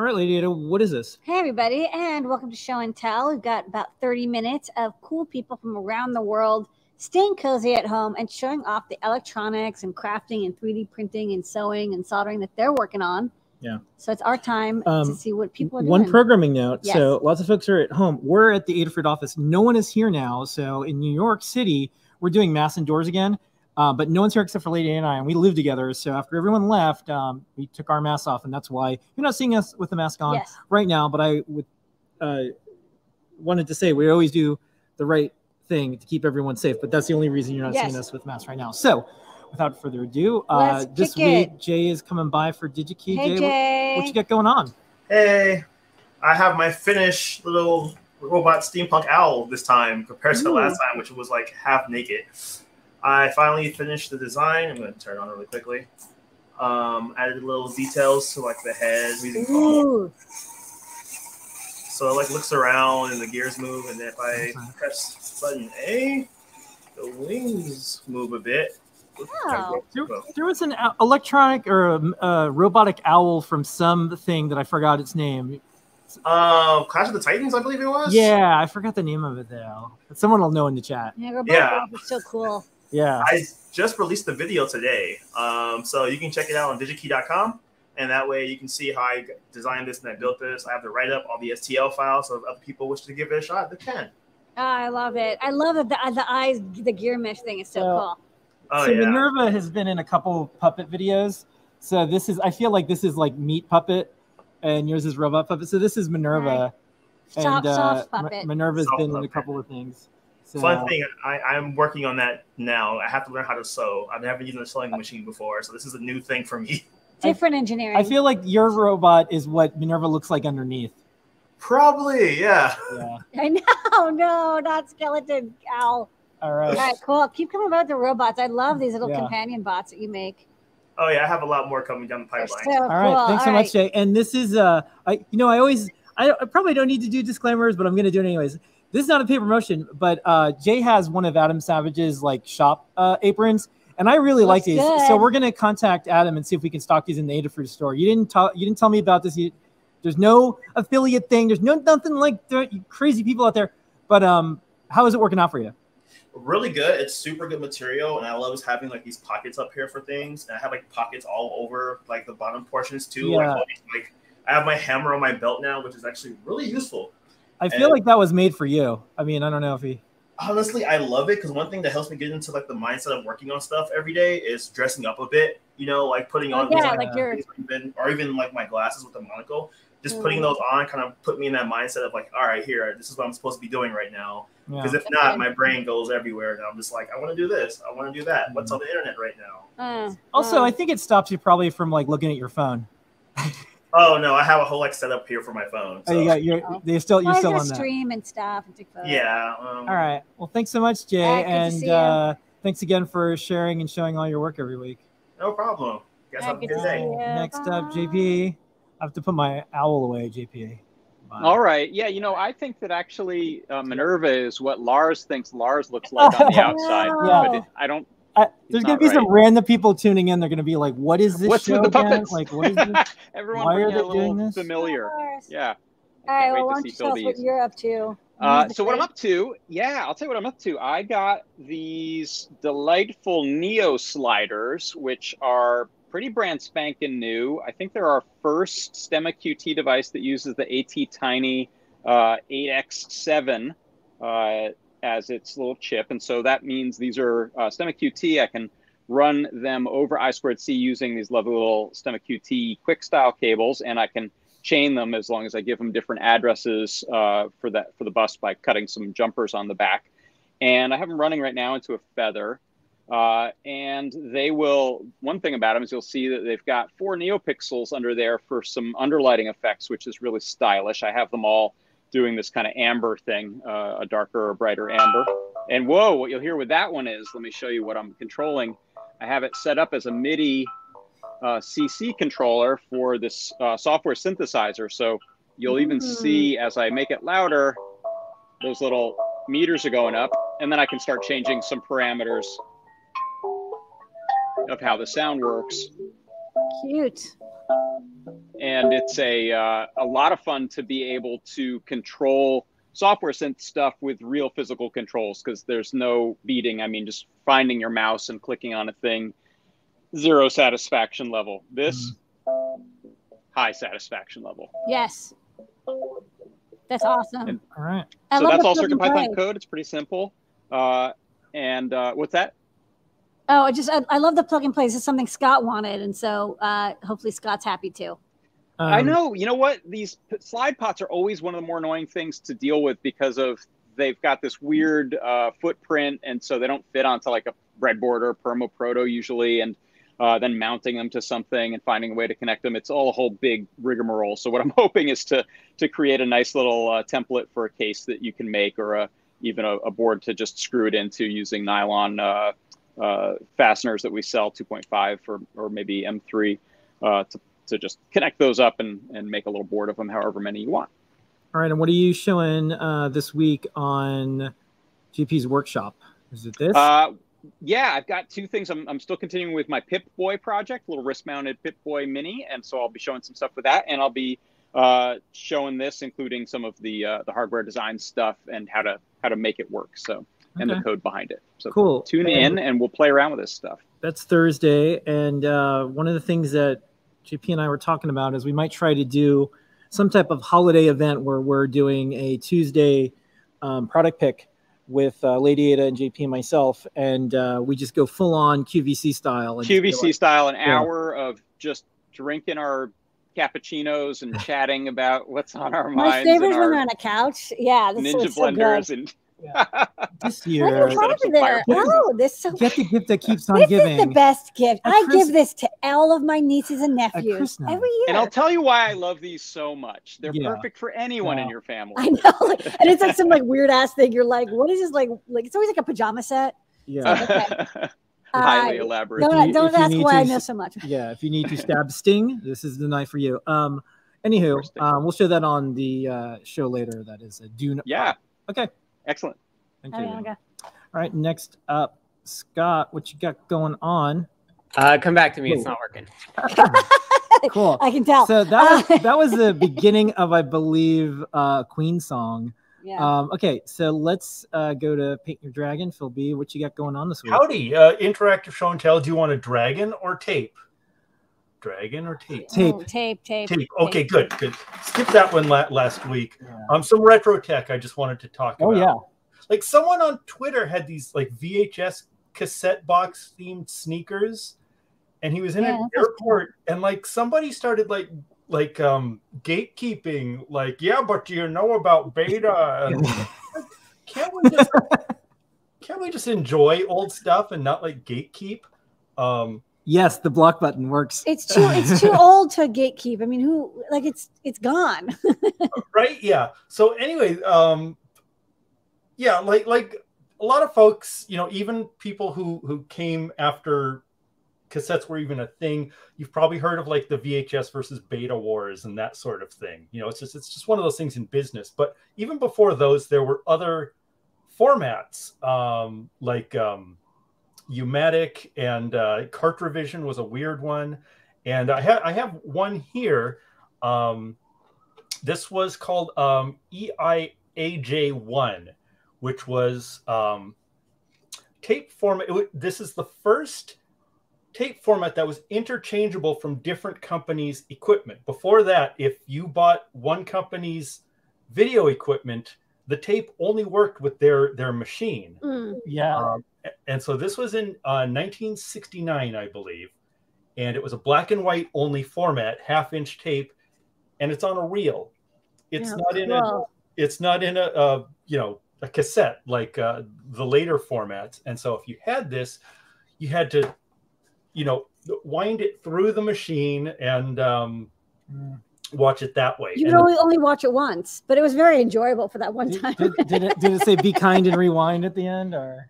All right, Lady Ada, what is this? Hey, everybody, and welcome to Show and Tell. We've got about 30 minutes of cool people from around the world staying cozy at home and showing off the electronics and crafting and 3D printing and sewing and soldering that they're working on. Yeah. So it's our time Um, to see what people are doing. One programming note. Yes. So lots of folks are at home. We're at the Adafruit office. No one is here now. So in New York City, we're doing mass indoors again. Uh, but no one's here except for Lady Ada and I, and we live together. So after everyone left, um, we took our masks off, and that's why you're not seeing us with the mask on Yes. right now. But I would uh, wanted to say we always do the right thing to keep everyone safe. But that's the only reason you're not Yes. seeing us with masks right now. So without further ado, uh, this week it. Jay is coming by for DigiKey. Hey, Jay, Jay. What, what you got going on? Hey, I have my finished little robot steampunk owl this time compared to the last time, which was like half naked. I finally finished the design. I'm going to turn it on really quickly. Um, added little details to like the head, using Ooh, so it like looks around and the gears move, and if I press button A, the wings move a bit. Oops, Oh. There, there was an electronic or a, a robotic owl from something that I forgot its name. Um, Clash of the Titans, I believe it was. Yeah, I forgot the name of it though. But someone will know in the chat. yeah, robot Yeah. It's so cool. Yeah. I just released the video today. Um, so you can check it out on digikey.com. And that way you can see how I designed this and I built this. I have the write up, all the STL files. So if other people wish to give it a shot, they can. Oh, I love it. I love that the, the eyes, the gear mesh thing is so So- cool. Oh, so yeah. Minerva has been in a couple puppet videos. So this is I feel like this is like meat puppet and yours is robot puppet. So this is Minerva. Soft, and uh, soft Mi- puppet. Minerva's Soft been in a couple of things. So, Fun thing, I, I'm working on that now. I have to learn how to sew. I've never used a sewing machine before, so this is a new thing for me. Different engineering. I feel like your robot is what Minerva looks like underneath. Probably, yeah. Yeah. I know, no, not skeleton owl. All All right. right, cool. Keep coming about the robots. I love these little Yeah. companion bots that you make. Oh yeah, I have a lot more coming down the They're pipeline. so All right, cool. thanks so All much, right. Jay. And this is, uh, I, you know, I always, I, I probably don't need to do disclaimers, but I'm going to do it anyways. This is not a paid promotion, but uh, Jay has one of Adam Savage's like shop uh, aprons, and I really like these. good. So we're going to contact Adam and see if we can stock these in the Adafruit store. You didn't tell, you didn't tell me about this. You, there's no affiliate thing. There's no nothing like there, you crazy people out there. But um, how is it working out for you? Really good. It's super good material, and I love having like these pockets up here for things. And I have like pockets all over like the bottom portions too. Yeah. all these, like I have my hammer on my belt now, which is actually really useful. I feel And- like that was made for you. I mean, I don't know if he. honestly i love it because one thing that helps me get into like the mindset of working on stuff every day is dressing up a bit you know like putting Oh, on yeah, these, like your things, or even or even like my glasses with the monocle just Mm. putting those on kind of put me in that mindset of like all right here this is what i'm supposed to be doing right now Yeah. because if not my brain goes everywhere and i'm just like i want to do this i want to do that Mm. what's on the internet right now Uh, Also, uh, I think it stops you probably from like looking at your phone. oh no i have a whole like setup here for my phone Oh, you got you're Oh. you're still you're well, still I on that. stream and stuff and take photos. yeah um, All right. Well, thanks so much, Jay, All right, good to and see you. uh, thanks again for sharing and showing all your work every week. no problem you guys have a good good to see day you. Next up, JP. I have to put my owl away, JP. Bye. All right. Yeah, you know, I think that actually uh, Minerva is what Lars thinks Lars looks like on the outside. Yeah. But it, I don't. I, there's gonna not be some random people tuning in. They're gonna be like, "What is this What's show with the again? puppets? Like, what is this?" Everyone Why are they doing this? familiar. Yeah. right, wait well, to why don't see you tell us what you're up to? Uh, so what I'm up to? Yeah, I'll tell you what I'm up to. I got these delightful Neo sliders, which are pretty brand spanking new. I think they're our first Stemma QT device that uses the ATtiny uh, 8X7 uh, as its little chip, and so that means these are uh, Stemma QT. I can run them over I squared C using these lovely little Stemma QT quick style cables, and I can chain them as long as I give them different addresses uh, for that for the bus by cutting some jumpers on the back. And I have them running right now into a feather. Uh, and they will. One thing about them is you'll see that they've got four neopixels under there for some underlighting effects, which is really stylish. I have them all doing this kind of amber thing, uh, a darker or brighter amber. And whoa, what you'll hear with that one is, let me show you what I'm controlling. I have it set up as a MIDI uh, CC controller for this uh, software synthesizer. So you'll even Mm. see as I make it louder, those little meters are going up, and then I can start changing some parameters of how the sound works. Cute. and it's a uh, a lot of fun to be able to control software synth stuff with real physical controls because there's no beating. I mean, just finding your mouse and clicking on a thing, zero satisfaction level. This mm. high satisfaction level. Yes. That's awesome. And, all right. so that's all CircuitPython code. It's pretty simple. Uh, and uh, what's that? Oh, I just I, I, love the plug and play. This is something Scott wanted, and so uh, hopefully Scott's happy too. Um, I know. You know what? These slide pots are always one of the more annoying things to deal with because of they've got this weird uh, footprint, and so they don't fit onto like a breadboard or Perma-Proto usually, and uh, then mounting them to something and finding a way to connect them. It's all a whole big rigmarole. So what I'm hoping is to to create a nice little uh, template for a case that you can make, or a even a, a board to just screw it into using nylon uh, fasteners that we sell 2.5 or, or maybe M3 uh, to, to just connect those up and, and make a little board of them, however many you want. All right. And what are you showing uh, this week on JP's workshop? Is it this? Uh, yeah, I've got two things. I'm, I'm still continuing with my Pip Boy project, little wrist mounted Pip Boy Mini. And so I'll be showing some stuff with that. And I'll be uh, showing this, including some of the uh, the hardware design stuff and how to how to make it work. So and okay. the code behind it. So cool. Tune in and we'll play around with this stuff. That's Thursday, and uh, one of the things that JP and I were talking about is we might try to do some type of holiday event where we're doing a Tuesday um, product pick with uh, Lady Ada and JP and myself, and uh, we just go full on QVC style. QVC like, style, an yeah. hour of just drinking our cappuccinos and chatting about what's on our minds. My favorite when we're on a couch. Yeah, this ninja blenders so and yeah. this year. there. Oh, this so get the gift that keeps on this giving. This is the best gift. I give this to all of my nieces and nephews every year. And I'll tell you why I love these so much. They're yeah. perfect for anyone yeah. in your family. I know, and it's like some like weird ass thing. You're like, what is this like? Like it's always like a pajama set. Yeah. okay. Highly uh, elaborate. Don't, don't ask why to, I know so much. Yeah, if you need to stab Sting, this is the knife for you. Um, anywho, um, we'll show that on the uh, show later. That is a Dune. Yeah. Okay. Excellent. Thank you. Okay. All right, next up, Scott, what you got going on? Uh, come back to me. Ooh. It's not working. cool. I can tell. So that was that was the beginning of, I believe, uh, Queen song. Yeah. Um, okay, so let's uh, go to Paint Your Dragon. Phil B, what you got going on this week? Howdy, uh, interactive show and tell. Do you want a dragon or tape? Dragon or tape? Tape. Oh, tape, tape. Tape. Okay, tape. good, good. Skip that one la- last week. Yeah. Um, some retro tech I just wanted to talk oh, about. Oh yeah. Like someone on Twitter had these like VHS cassette box themed sneakers, and he was in yeah, an airport, cool. and like somebody started like like um gatekeeping, like yeah, but do you know about beta? can't we just can't we just enjoy old stuff and not like gatekeep? Um, Yes, the block button works. It's too it's too old to gatekeep. I mean, who like it's it's gone. right? Yeah. So anyway, um yeah, like like a lot of folks, you know, even people who who came after cassettes were even a thing, you've probably heard of like the VHS versus beta wars and that sort of thing. You know, it's just it's just one of those things in business. But even before those, there were other formats um, like um, U-matic and uh, Cartrivision was a weird one. And I have I have one here. Um, this was called um, EIAJ1 which was um, tape format. this is the first tape format that was interchangeable from different companies' equipment. Before that, if you bought one company's video equipment, the tape only worked with their their machine. Mm. Yeah. Um, and so this was in uh, 1969, I believe, and it was a black and white only format, half inch tape, and it's on a reel. It's yeah, not in a. It's not in a, uh, you know a cassette like uh, the later formats. And so if you had this, you had to, you know, wind it through the machine and um, watch it that way. You could only, only watch it once, but it was very enjoyable for that one time. Did, did, it, did it say be kind and rewind at the end or?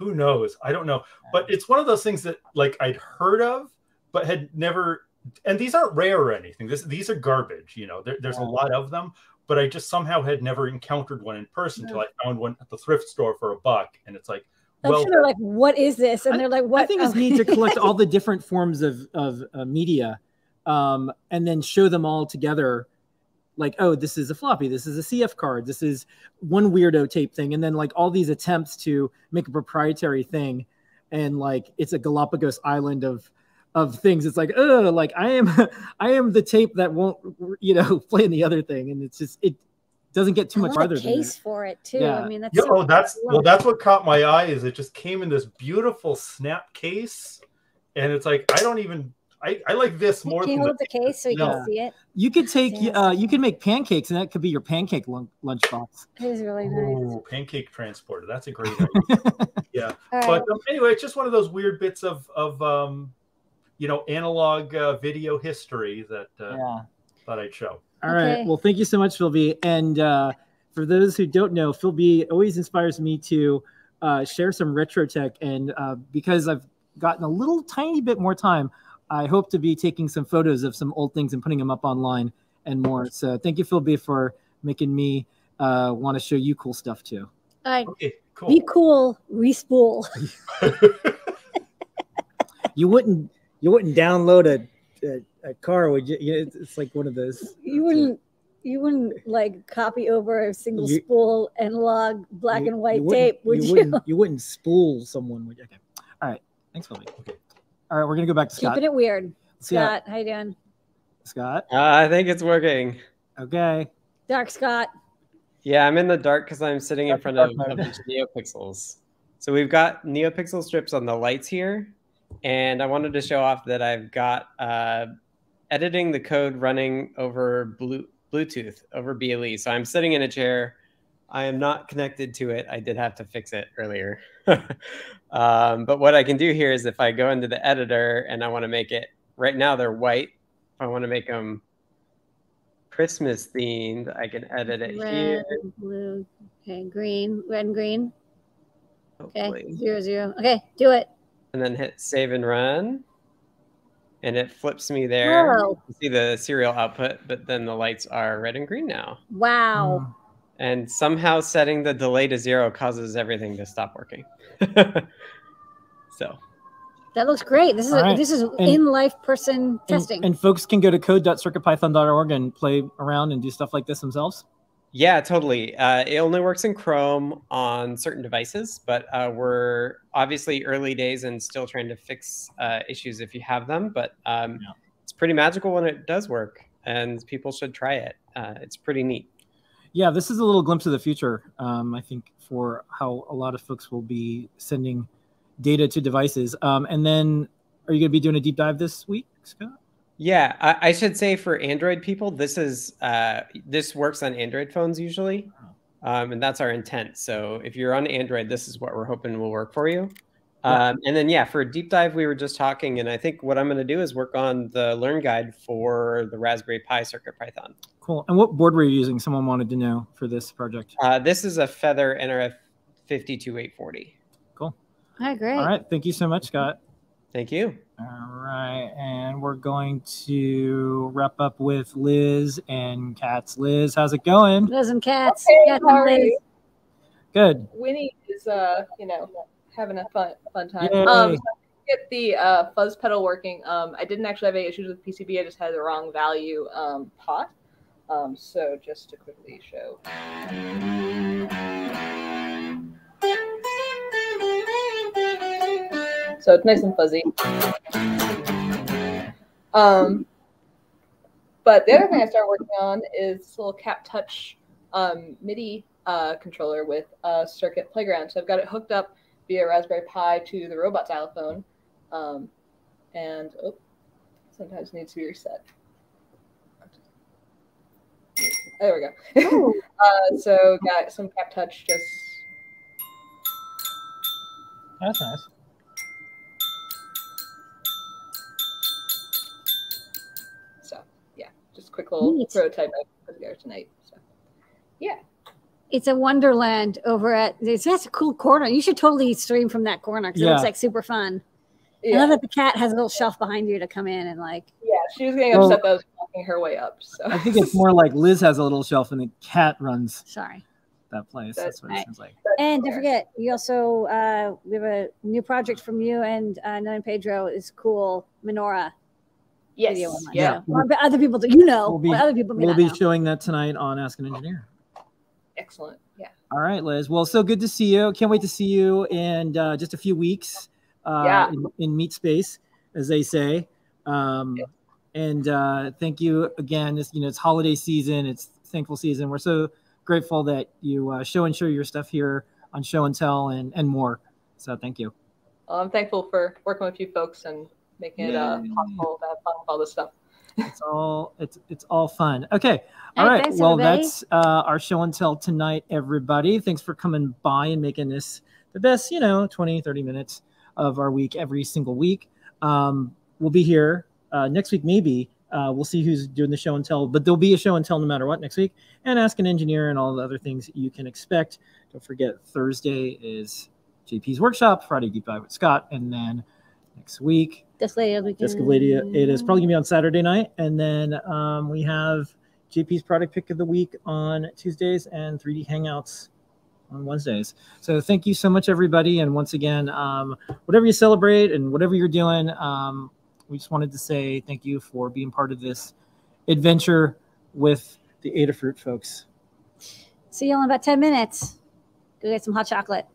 Who knows? I don't know. But it's one of those things that like I'd heard of, but had never and these aren't rare or anything. This, these are garbage. You know, there, there's a lot of them, but I just somehow had never encountered one in person until I found one at the thrift store for a buck, and it's like. Well, they're like, "What is this?" And they're like, "What?" I think it's neat to collect all the different forms of of uh, media um, and then show them all together like oh this is a floppy this is a cf card this is one weirdo tape thing and then like all these attempts to make a proprietary thing and like it's a galapagos island of of things it's like oh like i am i am the tape that won't you know play in the other thing and it's just it doesn't get too I much love farther than case for it too. Yeah. I mean, that's Yeah, so oh, that's cool. well, that's what caught my eye is it just came in this beautiful snap case, and it's like I don't even I, I like this more Can you hold up the case so you No. can see it? you could take uh you could make pancakes and that could be your pancake lunchbox It is really nice. Ooh, pancake transporter. That's a great idea. yeah, All right. but um, anyway, it's just one of those weird bits of of um, you know, analog uh, video history that uh, yeah thought I'd show. All right. Okay. Well, thank you so much, Phil B. And uh, for those who don't know, Phil B always inspires me to uh, share some retro tech. And uh, because I've gotten a little tiny bit more time, I hope to be taking some photos of some old things and putting them up online and more. So thank you, Phil B, for making me uh, want to show you cool stuff too. All right. Okay, cool. Be cool. Respool. You wouldn't you wouldn't download a, a, a car, would you? you it's, it's like one of those. You wouldn't. You wouldn't like copy over a single You- spool analog black you- and white you tape, would you? Wouldn't, you wouldn't spool someone, would you? Okay. All right. Thanks, Phil B. Okay. All right, we're gonna go back to Scott. Keeping it weird. Scott. Scott, how you doing? Scott. Uh, I think it's working. Okay. Dark Scott. Yeah, I'm in the dark because I'm sitting in front of a bunch of NeoPixels. So we've got NeoPixel strips on the lights here, and I wanted to show off that I've got uh, editing the code running over Blu- Bluetooth over BLE. So I'm sitting in a chair. I am not connected to it. I did have to fix it earlier. um, but what I can do here is if I go into the editor and I want to make it right now they're white. If I want to make them Christmas themed, I can edit it here. Red, blue. Okay, green. Red and green. Okay. Zero zero. Okay, do it. and then hit save and run. And it flips me there. Whoa. You see the serial output, but then the lights are red and green now. Wow. And somehow setting the delay to zero causes everything to stop working. so That looks great. This is All a, right. this is in life person And, testing. and folks can go to code.circuitpython.org and play around and do stuff like this themselves. yeah, totally. Uh, it only works in Chrome on certain devices, but uh, we're obviously early days and still trying to fix uh, issues if you have them. But um, Yeah. it's pretty magical when it does work, and people should try it. Uh, it's pretty neat. Yeah, this is a little glimpse of the future. Um, I think for how a lot of folks will be sending data to devices. Um, and then, are you going to be doing a deep dive this week, Scott? Yeah, I, I should say for Android people, this is uh, this works on Android phones usually, um, and that's our intent. So if you're on Android, this is what we're hoping will work for you. Yeah. Um, and then yeah, for a deep dive, we were just talking, and I think what I'm going to do is work on the Learn Guide for the Raspberry Pi CircuitPython. Cool. And what board were you using? Someone wanted to know for this project. Uh, this is a Feather NRF 52840. Cool. Hi, great. All right. Thank you so much, Scott. Thank you. All right. And we're going to wrap up with Liz and Cats. Liz, how's it going? Liz and cats. Hey, Cats and how are Liz. you? Good. Winnie is, uh, you know, having a fun fun time. Yay. Um, get the uh, fuzz pedal working. Um, I didn't actually have any issues with PCB. I just had the wrong value um, pot. Um, so just to quickly show. So it's nice and fuzzy. Um, but the other thing I started working on is this little Cap Touch um, MIDI uh, controller with a circuit playground. So I've got it hooked up via Raspberry Pi to the robot xylophone. Um, and oh, sometimes needs to be reset. There we go. uh, so got some Cap Touch just That's nice. so yeah, just quick little Neat. prototype I put together tonight. So yeah. It's a wonderland over at. It's that's a cool corner. You should totally stream from that corner because it looks like super fun. I Yeah, love that the cat has a little shelf behind you to come in and like. yeah, she was getting Well- upset that I was walking her way up. So I think it's more like Liz has a little shelf and the cat runs Sorry. that place. That's That's what it right. sounds like. And don't forget, you also uh, we have a new project from you and uh, None Pedro is cool menorah. Yes. video on that Yeah. show. Or other people do. You know, We'll be- but other people may We'll not be know. showing that tonight on Ask an Engineer. Excellent. Yeah. All right, Liz. Well, so good to see you. Can't wait to see you in uh, just a few weeks uh, Yeah. in, in meet space, as they say. Um, Yeah. And uh, thank you again. This, you know, it's holiday season. It's thankful season. We're so grateful that you uh, show and show your stuff here on Show and Tell and and more. So thank you. Well, I'm thankful for working with you folks and making it uh, possible to have fun with all this stuff. It's all it's it's all fun. Okay. All All right, right. thanks, well, everybody. that's uh, our show and tell tonight, everybody. Thanks for coming by and making this the best, you know, 20, 30 minutes of our week every single week. Um, we'll be here uh, next week, maybe. Uh, we'll see who's doing the show and tell, but there'll be a show and tell no matter what next week. And ask an engineer and all the other things you can expect. Don't forget, Thursday is JP's workshop, Friday, Deep Dive with Scott. And then next week, This lady, we Disc can- Lady. It is probably gonna be on Saturday night, and then um, we have JP's product pick of the week on Tuesdays and 3D Hangouts on Wednesdays. So thank you so much, everybody, and once again, um, whatever you celebrate and whatever you're doing, um, we just wanted to say thank you for being part of this adventure with the Adafruit folks. See you in about 10 minutes. Go get some hot chocolate.